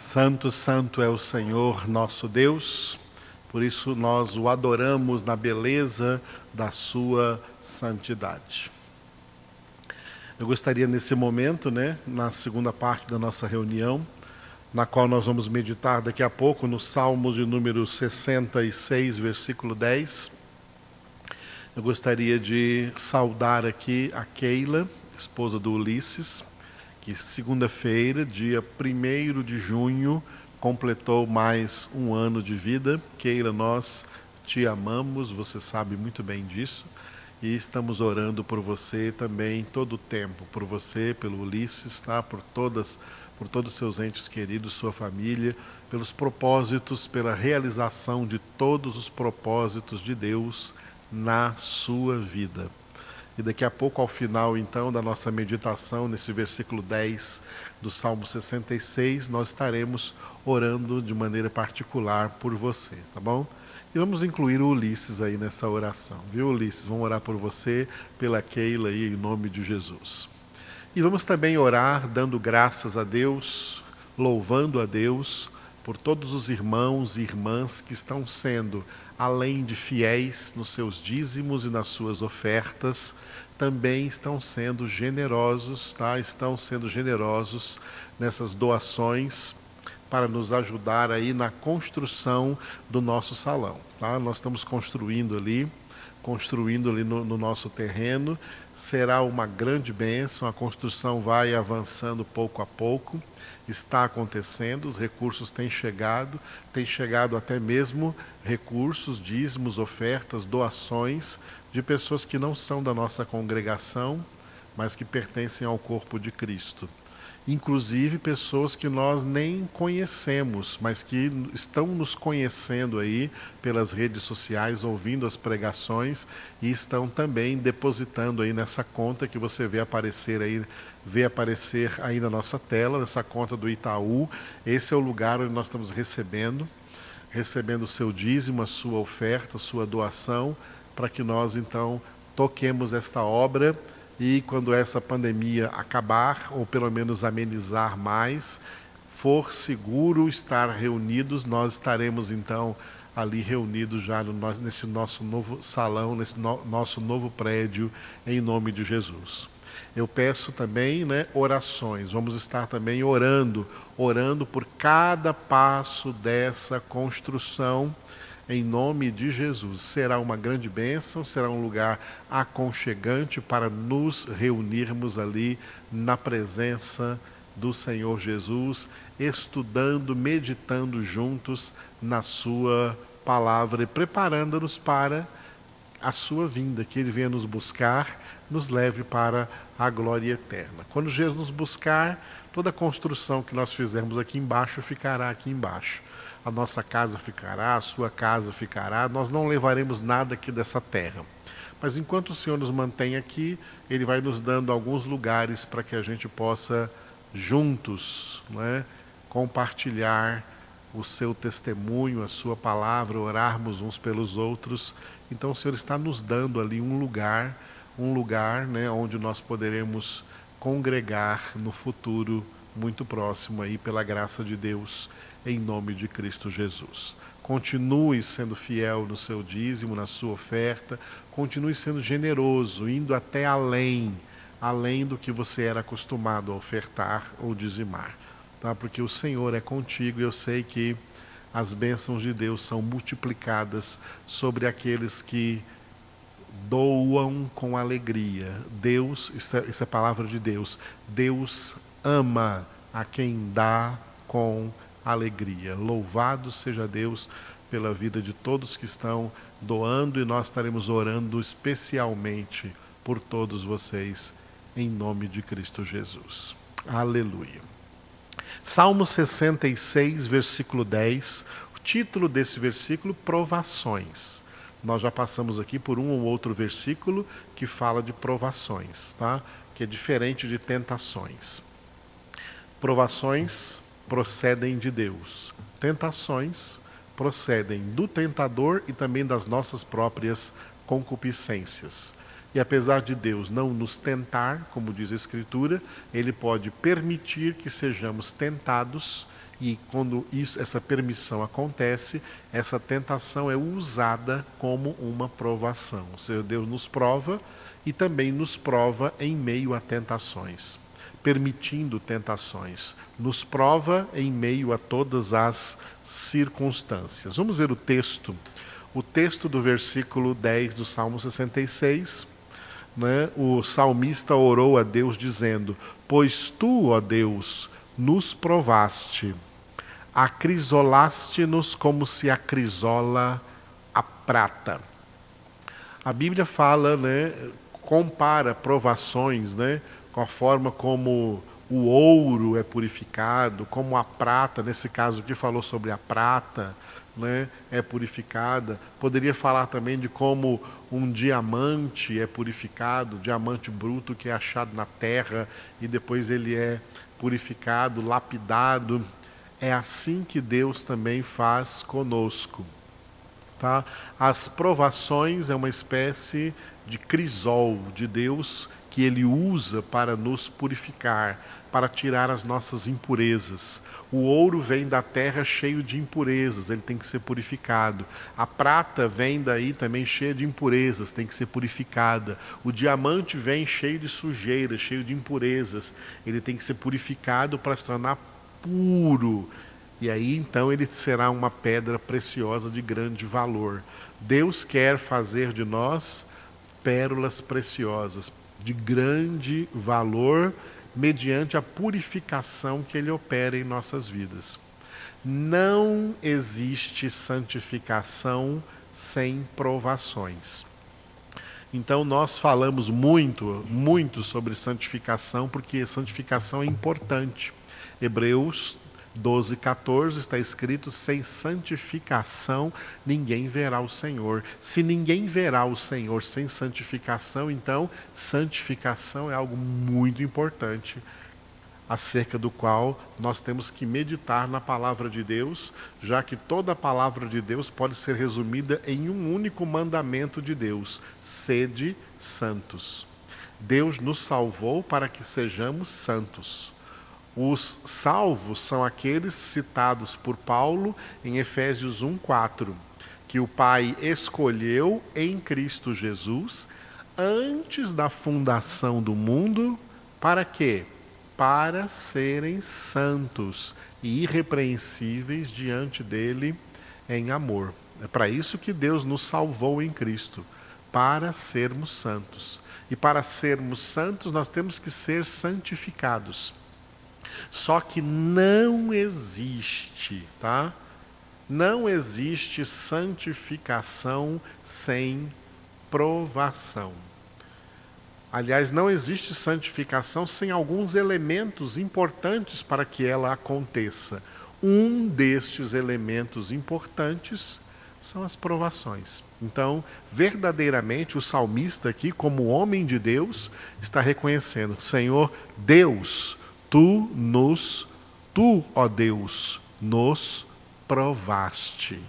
Santo, santo é o Senhor nosso Deus, por isso nós o adoramos na beleza da sua santidade. Eu gostaria nesse momento, né, na segunda parte da nossa reunião, na qual nós vamos meditar daqui a pouco no Salmos de número 66, versículo 10. Eu gostaria de saudar aqui a Keila, esposa do Ulisses, que segunda-feira, dia 1 de junho, completou mais um ano de vida. Keila, nós te amamos, você sabe muito bem disso. E estamos orando por você também todo o tempo, por você, pelo Ulisses, tá? por todas, por todos os seus entes queridos, sua família, pelos propósitos, pela realização de todos os propósitos de Deus na sua vida. E daqui a pouco, ao final então da nossa meditação, nesse versículo 10 do Salmo 66, nós estaremos orando de maneira particular por você, tá bom? E vamos incluir o Ulisses aí nessa oração, viu, Ulisses? Vamos orar por você, pela Keila aí, em nome de Jesus. E vamos também orar dando graças a Deus, louvando a Deus por todos os irmãos e irmãs que estão sendo, além de fiéis nos seus dízimos e nas suas ofertas, também estão sendo generosos, tá? Estão sendo generosos nessas doações para nos ajudar aí na construção do nosso salão, tá? Nós estamos construindo ali, construindo ali no, no nosso terreno, será uma grande bênção, a construção vai avançando pouco a pouco, está acontecendo, os recursos têm chegado, têm chegado até mesmo recursos, dízimos, ofertas, doações de pessoas que não são da nossa congregação, mas que pertencem ao corpo de Cristo. Inclusive pessoas que nós nem conhecemos, mas que estão nos conhecendo aí pelas redes sociais, ouvindo as pregações e estão também depositando aí nessa conta que você vê aparecer aí, vê aparecer aí na nossa tela, nessa conta do Itaú. Esse é o lugar onde nós estamos recebendo, recebendo o seu dízimo, a sua oferta, a sua doação para que nós então toquemos esta obra e quando essa pandemia acabar, ou pelo menos amenizar mais, for seguro estar reunidos, nós estaremos então ali reunidos já no, nesse nosso novo salão, nesse no, nosso novo prédio, em nome de Jesus. Eu peço também né, orações, vamos estar também orando, orando por cada passo dessa construção em nome de Jesus. Será uma grande bênção, será um lugar aconchegante para nos reunirmos ali na presença do Senhor Jesus, estudando, meditando juntos na Sua palavra e preparando-nos para a Sua vinda, que Ele venha nos buscar, nos leve para a glória eterna. Quando Jesus nos buscar, toda a construção que nós fizermos aqui embaixo ficará aqui embaixo a nossa casa ficará, a sua casa ficará, nós não levaremos nada aqui dessa terra. Mas enquanto o Senhor nos mantém aqui, Ele vai nos dando alguns lugares para que a gente possa, juntos, né, compartilhar o seu testemunho, a sua palavra, orarmos uns pelos outros. Então o Senhor está nos dando ali um lugar, um lugar né, onde nós poderemos congregar no futuro muito próximo aí, pela graça de Deus em nome de Cristo Jesus. Continue sendo fiel no seu dízimo, na sua oferta, continue sendo generoso, indo até além, além do que você era acostumado a ofertar ou dizimar, tá? Porque o Senhor é contigo e eu sei que as bênçãos de Deus são multiplicadas sobre aqueles que doam com alegria. Deus, isso é, isso é palavra de Deus, Deus ama a quem dá com alegria alegria. Louvado seja Deus pela vida de todos que estão doando e nós estaremos orando especialmente por todos vocês em nome de Cristo Jesus. Aleluia. Salmo 66, versículo 10. O título desse versículo, provações. Nós já passamos aqui por um ou outro versículo que fala de provações, tá? Que é diferente de tentações. Provações procedem de Deus. Tentações procedem do tentador e também das nossas próprias concupiscências. E apesar de Deus não nos tentar, como diz a Escritura, Ele pode permitir que sejamos tentados E quando isso, essa permissão acontece, essa tentação é usada como uma provação. O Senhor Deus nos prova e também nos prova em meio a tentações, permitindo tentações. Nos prova em meio a todas as circunstâncias. Vamos ver o texto. O texto do versículo 10 do Salmo 66 né, o salmista orou a Deus dizendo: Pois tu, ó Deus, nos provaste, acrisolaste-nos como se acrisola a prata. A Bíblia fala, né, compara provações, né, com a forma como o ouro é purificado, como a prata, nesse caso que falou sobre a prata, né, é purificada. Poderia falar também de como um diamante é purificado, diamante bruto que é achado na terra e depois ele é purificado, lapidado. É assim que Deus também faz conosco. Tá? As provações é uma espécie de crisol de Deus que ele usa para nos purificar, para tirar as nossas impurezas. O ouro vem da terra cheio de impurezas, ele tem que ser purificado. A prata vem daí também cheia de impurezas, tem que ser purificada. O diamante vem cheio de sujeira, cheio de impurezas, ele tem que ser purificado para se tornar puro. E aí então ele será uma pedra preciosa de grande valor. Deus quer fazer de nós pérolas preciosas, de grande valor mediante a purificação que Ele opera em nossas vidas. Não existe santificação sem provações. Então nós falamos muito, muito sobre santificação, porque santificação é importante. Hebreus 12, 14 está escrito: sem santificação ninguém verá o Senhor. Se ninguém verá o Senhor sem santificação, então santificação é algo muito importante, acerca do qual nós temos que meditar na palavra de Deus, já que toda a palavra de Deus pode ser resumida em um único mandamento de Deus: sede santos. Deus nos salvou para que sejamos santos. Os salvos são aqueles citados por Paulo em Efésios 1:4, que o Pai escolheu em Cristo Jesus antes da fundação do mundo, para quê? Para serem santos e irrepreensíveis diante dele em amor. É para isso que Deus nos salvou em Cristo, para sermos santos. E para sermos santos, nós temos que ser santificados. Só que não existe, tá? Não existe santificação sem provação. Aliás, não existe santificação sem alguns elementos importantes para que ela aconteça. Um destes elementos importantes são as provações. Então, verdadeiramente, o salmista aqui, como homem de Deus, está reconhecendo: Senhor, Deus, tu nos, tu, ó Deus, nos provaste.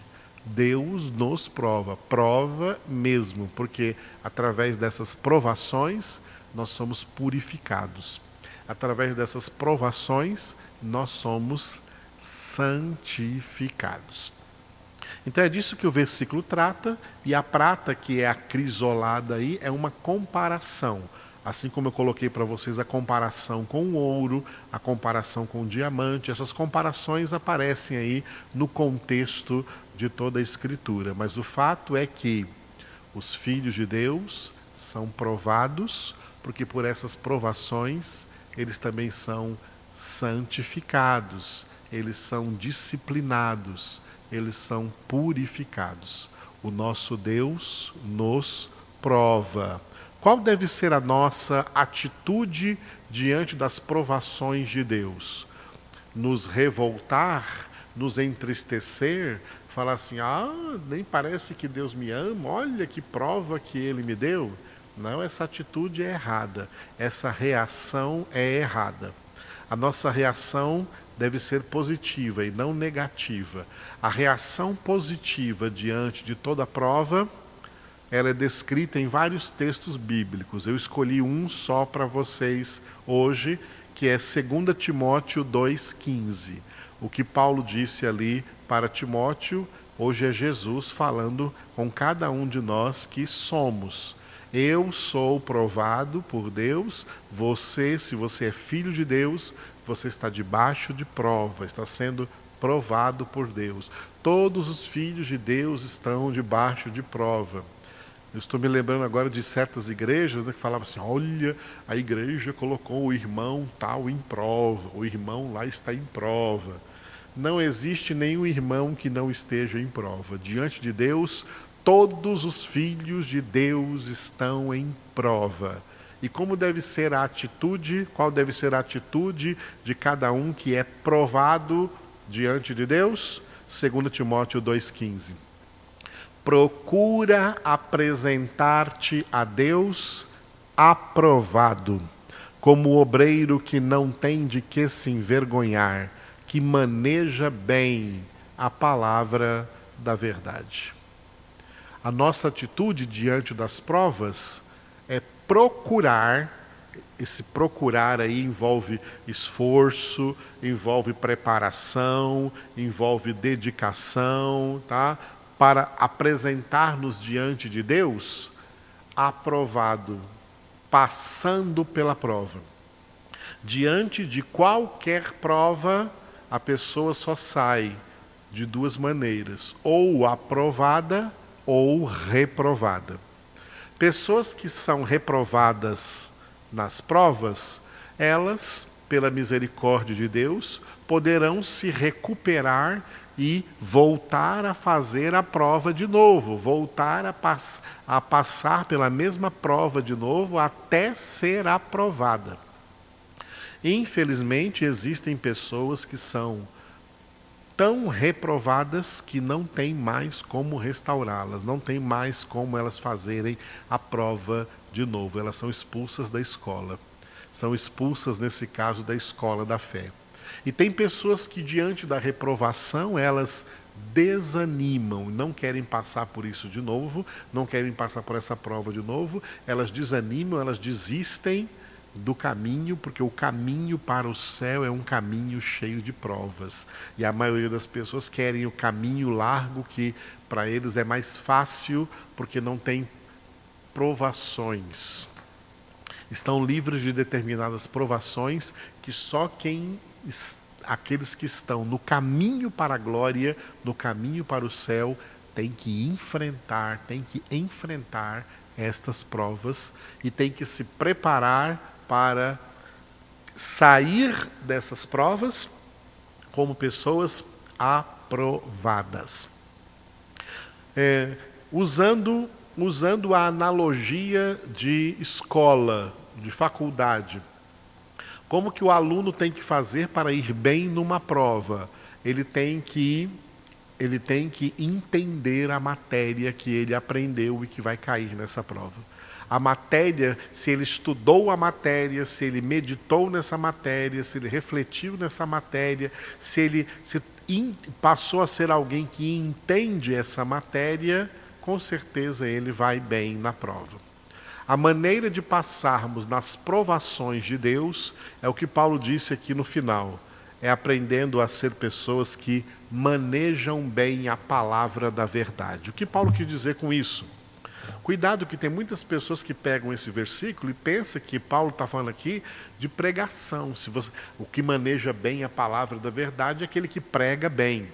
Deus nos prova, prova mesmo, porque através dessas provações nós somos purificados. Através dessas provações nós somos santificados. Então é disso que o versículo trata, e a prata que é acrisolada aí é uma comparação Assim como eu coloquei para vocês a comparação com o ouro, a comparação com o diamante, essas comparações aparecem aí no contexto de toda a Escritura. Mas o fato é que os filhos de Deus são provados, porque por essas provações eles também são santificados, eles são disciplinados, eles são purificados. O nosso Deus nos prova qual deve ser a nossa atitude diante das provações de Deus? Nos revoltar, nos entristecer, falar assim: ah, nem parece que Deus me ama, olha que prova que ele me deu. Não, essa atitude é errada, essa reação é errada. A nossa reação deve ser positiva e não negativa. A reação positiva diante de toda prova ela é descrita em vários textos bíblicos. Eu escolhi um só para vocês hoje, que é 2 Timóteo 2,15. o que Paulo disse ali para Timóteo, hoje é Jesus falando com cada um de nós que somos. Eu sou provado por Deus, você, se você é filho de Deus, você está debaixo de prova, está sendo provado por Deus. Todos os filhos de Deus estão debaixo de prova. Eu estou me lembrando agora de certas igrejas né, que falavam assim: olha, a igreja colocou o irmão tal em prova, o irmão lá está em prova. Não existe nenhum irmão que não esteja em prova. Diante de Deus, todos os filhos de Deus estão em prova. E como deve ser a atitude, qual deve ser a atitude de cada um que é provado diante de Deus? 2 Timóteo 2,15. Procura apresentar-te a Deus aprovado, como obreiro que não tem de que se envergonhar, que maneja bem a palavra da verdade. A nossa atitude diante das provas é procurar esse procurar aí envolve esforço, envolve preparação, envolve dedicação, tá? Para apresentar-nos diante de Deus aprovado, passando pela prova. Diante de qualquer prova, a pessoa só sai de duas maneiras: ou aprovada ou reprovada. Pessoas que são reprovadas nas provas, elas, pela misericórdia de Deus, poderão se recuperar e voltar a fazer a prova de novo, voltar a, pass a passar pela mesma prova de novo até ser aprovada. Infelizmente, existem pessoas que são tão reprovadas que não tem mais como restaurá-las, não tem mais como elas fazerem a prova de novo, elas são expulsas da escola. São expulsas, nesse caso, da escola da fé. E tem pessoas que, diante da reprovação, elas desanimam, não querem passar por isso de novo, não querem passar por essa prova de novo, elas desanimam, elas desistem do caminho, porque o caminho para o céu é um caminho cheio de provas. E a maioria das pessoas querem o caminho largo, que para eles é mais fácil, porque não tem provações. Estão livres de determinadas provações que só quem aqueles que estão no caminho para a glória, no caminho para o céu, tem que enfrentar, tem que enfrentar estas provas e tem que se preparar para sair dessas provas como pessoas aprovadas. É, usando usando a analogia de escola, de faculdade. Como que o aluno tem que fazer para ir bem numa prova? Ele tem que ele tem que entender a matéria que ele aprendeu e que vai cair nessa prova. A matéria, se ele estudou a matéria, se ele meditou nessa matéria, se ele refletiu nessa matéria, se ele se in, passou a ser alguém que entende essa matéria, com certeza ele vai bem na prova. A maneira de passarmos nas provações de Deus é o que Paulo disse aqui no final. É aprendendo a ser pessoas que manejam bem a palavra da verdade. O que Paulo quis dizer com isso? Cuidado que tem muitas pessoas que pegam esse versículo e pensam que Paulo está falando aqui de pregação. Se você, o que maneja bem a palavra da verdade é aquele que prega bem.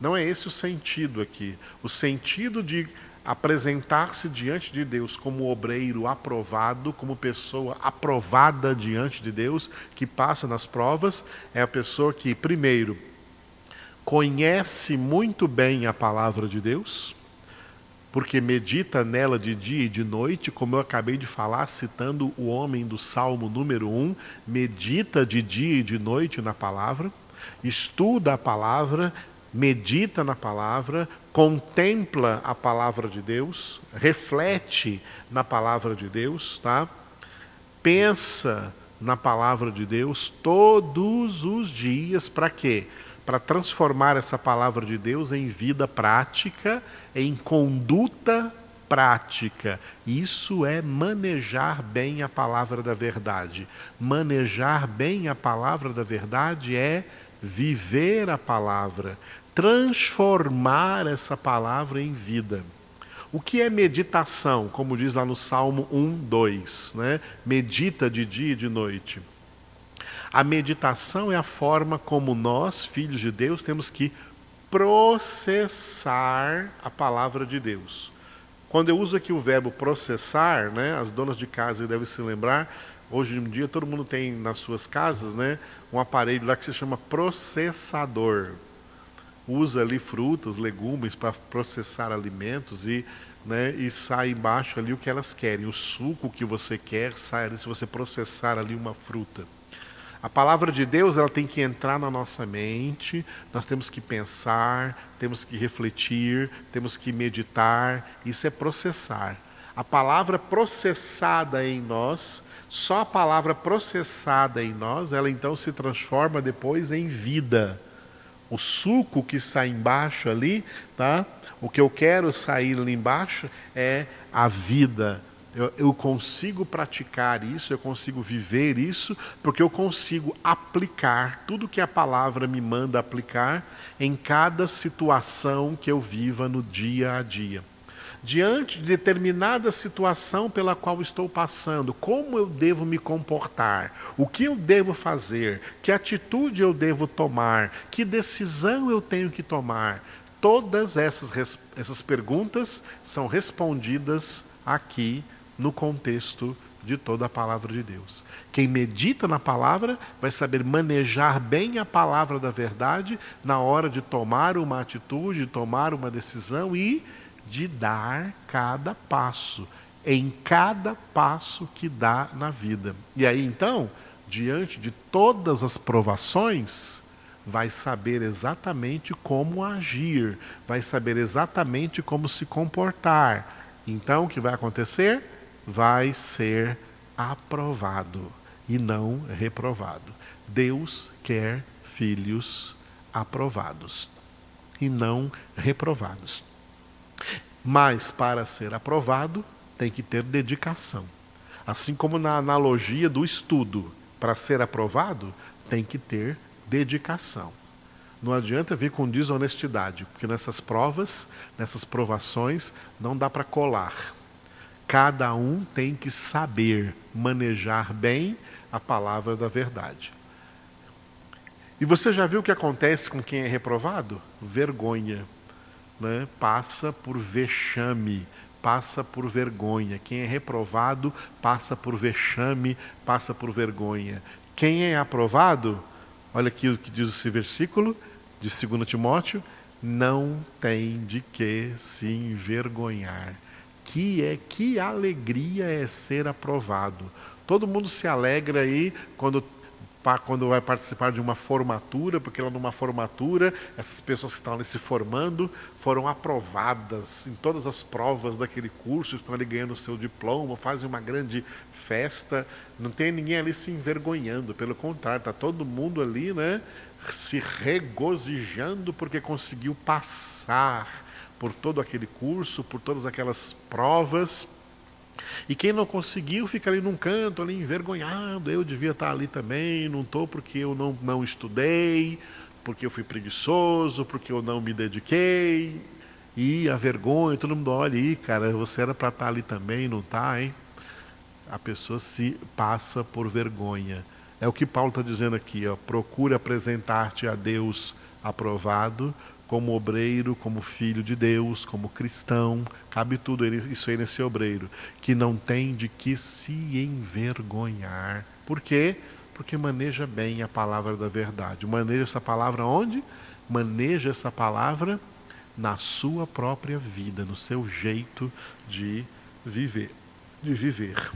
Não é esse o sentido aqui. O sentido de apresentar-se diante de Deus como obreiro aprovado, como pessoa aprovada diante de Deus, que passa nas provas, é a pessoa que, primeiro, conhece muito bem a palavra de Deus, porque medita nela de dia e de noite, como eu acabei de falar, citando o homem do Salmo número 1, medita de dia e de noite na palavra, estuda a palavra, medita na palavra, contempla a palavra de Deus, reflete na palavra de Deus, tá? Pensa na palavra de Deus todos os dias para quê? Para transformar essa palavra de Deus em vida prática, em conduta prática. Isso é manejar bem a palavra da verdade. Manejar bem a palavra da verdade é viver a palavra, transformar essa palavra em vida. O que é meditação? Como diz lá no Salmo 1, 2, né? Medita de dia e de noite. A meditação é a forma como nós, filhos de Deus, temos que processar a palavra de Deus. Quando eu uso aqui o verbo processar, né, as donas de casa devem se lembrar, hoje em dia todo mundo tem nas suas casas né, um aparelho lá que se chama processador. Usa ali frutas, legumes para processar alimentos e, né, e sai embaixo ali o que elas querem. O suco que você quer sai ali se você processar ali uma fruta. A palavra de Deus ela tem que entrar na nossa mente, nós temos que pensar, temos que refletir, temos que meditar, isso é processar. A palavra processada em nós, só a palavra processada em nós, ela então se transforma depois em vida. O suco que sai embaixo ali, tá? O que eu quero sair ali embaixo é a vida, eu, eu, consigo praticar isso, eu consigo viver isso, porque eu consigo aplicar tudo que a palavra me manda aplicar em cada situação que eu viva no dia a dia. Diante de determinada situação pela qual estou passando, como eu devo me comportar, o que eu devo fazer, que atitude eu devo tomar, que decisão eu tenho que tomar, todas essas, essas perguntas são respondidas aqui no contexto de toda a palavra de Deus. Quem medita na palavra vai saber manejar bem a palavra da verdade na hora de tomar uma atitude, de tomar uma decisão e de dar cada passo, em cada passo que dá na vida. E aí então, diante de todas as provações, vai saber exatamente como agir, vai saber exatamente como se comportar. Então, o que vai acontecer? vai ser aprovado e não reprovado. Deus quer filhos aprovados e não reprovados. Mas para ser aprovado, tem que ter dedicação. Assim como na analogia do estudo, para ser aprovado, tem que ter dedicação. Não adianta vir com desonestidade, porque nessas provas, nessas provações, não dá para colar. Cada um tem que saber manejar bem a palavra da verdade. E você já viu o que acontece com quem é reprovado? Vergonha. Né? Passa por vexame, passa por vergonha. Quem é reprovado passa por vexame, passa por vergonha. Quem é aprovado, olha aqui o que diz esse versículo de 2 Timóteo: não tem de que se envergonhar que é que alegria é ser aprovado. Todo mundo se alegra aí quando quando vai participar de uma formatura, porque lá numa formatura, essas pessoas que estão ali se formando foram aprovadas em todas as provas daquele curso, estão ali ganhando o seu diploma, fazem uma grande festa, não tem ninguém ali se envergonhando, pelo contrário, está todo mundo ali, né, se regozijando porque conseguiu passar por todo aquele curso, por todas aquelas provas. E quem não conseguiu fica ali num canto, ali envergonhado. Eu devia estar ali também, não estou porque eu não, não estudei, porque eu fui preguiçoso, porque eu não me dediquei. E a vergonha, todo mundo olha aí, cara, você era para estar ali também, não está, hein? A pessoa se passa por vergonha. É o que Paulo está dizendo aqui, ó, procure apresentar-te a Deus aprovado, como obreiro, como filho de Deus, como cristão, cabe tudo isso aí nesse obreiro, que não tem de que se envergonhar. Por quê? Porque maneja bem a palavra da verdade. Maneja essa palavra onde? Maneja essa palavra na sua própria vida, no seu jeito de viver, de viver.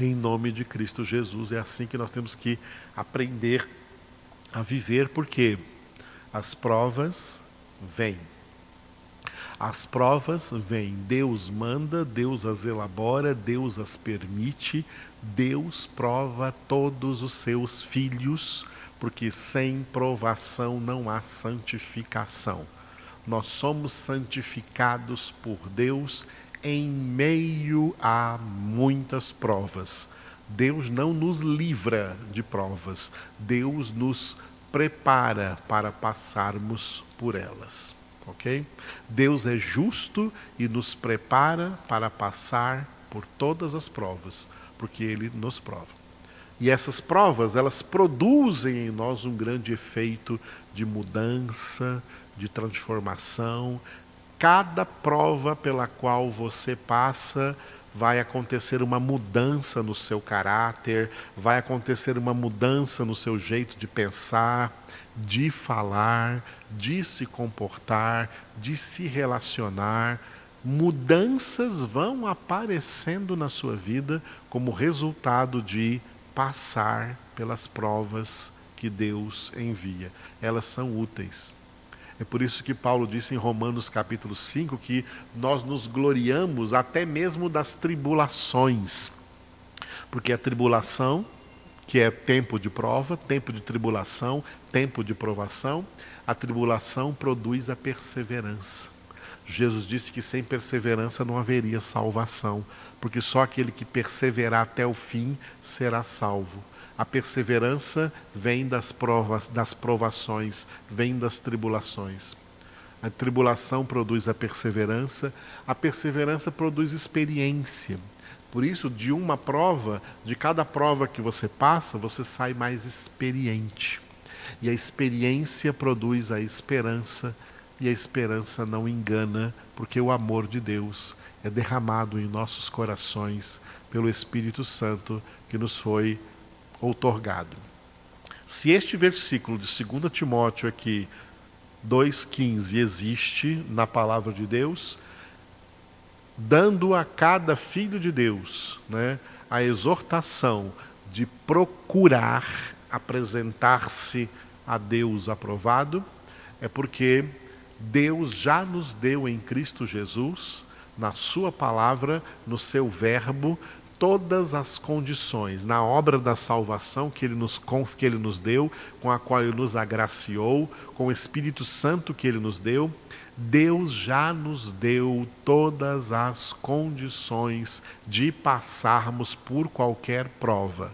Em nome de Cristo Jesus, é assim que nós temos que aprender a viver, porque quê? As provas vêm. As provas vêm. Deus manda, Deus as elabora, Deus as permite, Deus prova todos os seus filhos, porque sem provação não há santificação. Nós somos santificados por Deus em meio a muitas provas. Deus não nos livra de provas, Deus nos prepara para passarmos por elas. Ok? Deus é justo e nos prepara para passar por todas as provas, porque Ele nos prova. E essas provas, elas produzem em nós um grande efeito de mudança, de transformação. Cada prova pela qual você passa, vai acontecer uma mudança no seu caráter, vai acontecer uma mudança no seu jeito de pensar, de falar, de se comportar, de se relacionar. Mudanças vão aparecendo na sua vida como resultado de passar pelas provas que Deus envia. Elas são úteis. É por isso que Paulo disse em Romanos capítulo 5 que nós nos gloriamos até mesmo das tribulações. Porque a tribulação, que é tempo de prova, tempo de tribulação, tempo de provação, a tribulação produz a perseverança. Jesus disse que sem perseverança não haveria salvação, porque só aquele que perseverar até o fim será salvo. A perseverança vem das provas, das provações, vem das tribulações. A tribulação produz a perseverança, a perseverança produz experiência. Por isso, de uma prova, de cada prova que você passa, você sai mais experiente. E a experiência produz a esperança, e a esperança não engana, porque o amor de Deus é derramado em nossos corações pelo Espírito Santo que nos foi outorgado. Se este versículo de 2 Timóteo aqui, 2,15, existe na palavra de Deus, dando a cada filho de Deus né, a exortação de procurar apresentar-se a Deus aprovado, é porque Deus já nos deu em Cristo Jesus, na Sua palavra, no seu Verbo, todas as condições na obra da salvação que ele nos que ele nos deu, com a qual ele nos agraciou, com o Espírito Santo que ele nos deu, Deus já nos deu todas as condições de passarmos por qualquer prova.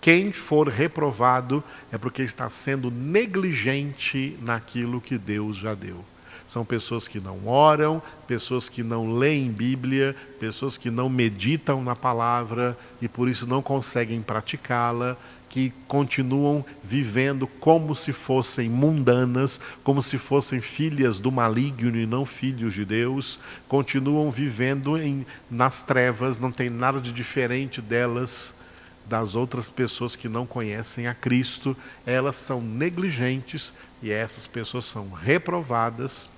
Quem for reprovado é porque está sendo negligente naquilo que Deus já deu. São pessoas que não oram, pessoas que não leem Bíblia, pessoas que não meditam na palavra e por isso não conseguem praticá-la, que continuam vivendo como se fossem mundanas, como se fossem filhas do maligno e não filhos de Deus, continuam vivendo em, nas trevas, não tem nada de diferente delas das outras pessoas que não conhecem a Cristo, elas são negligentes e essas pessoas são reprovadas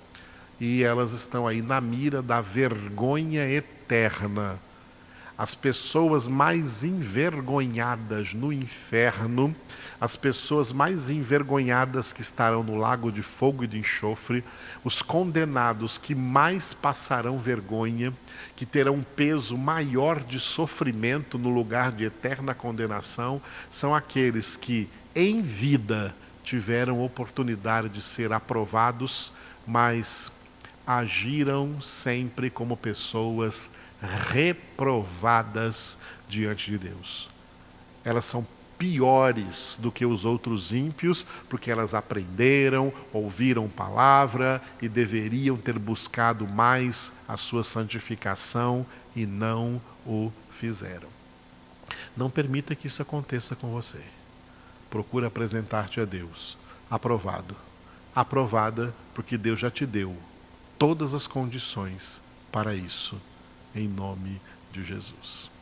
e elas estão aí na mira da vergonha eterna. As pessoas mais envergonhadas no inferno, as pessoas mais envergonhadas que estarão no lago de fogo e de enxofre, os condenados que mais passarão vergonha, que terão um peso maior de sofrimento no lugar de eterna condenação, são aqueles que em vida tiveram oportunidade de ser aprovados, mas agiram sempre como pessoas reprovadas diante de Deus. Elas são piores do que os outros ímpios, porque elas aprenderam, ouviram palavra e deveriam ter buscado mais a sua santificação e não o fizeram. Não permita que isso aconteça com você. Procure apresentar-te a Deus aprovado. Aprovada porque Deus já te deu todas as condições para isso, em nome de Jesus.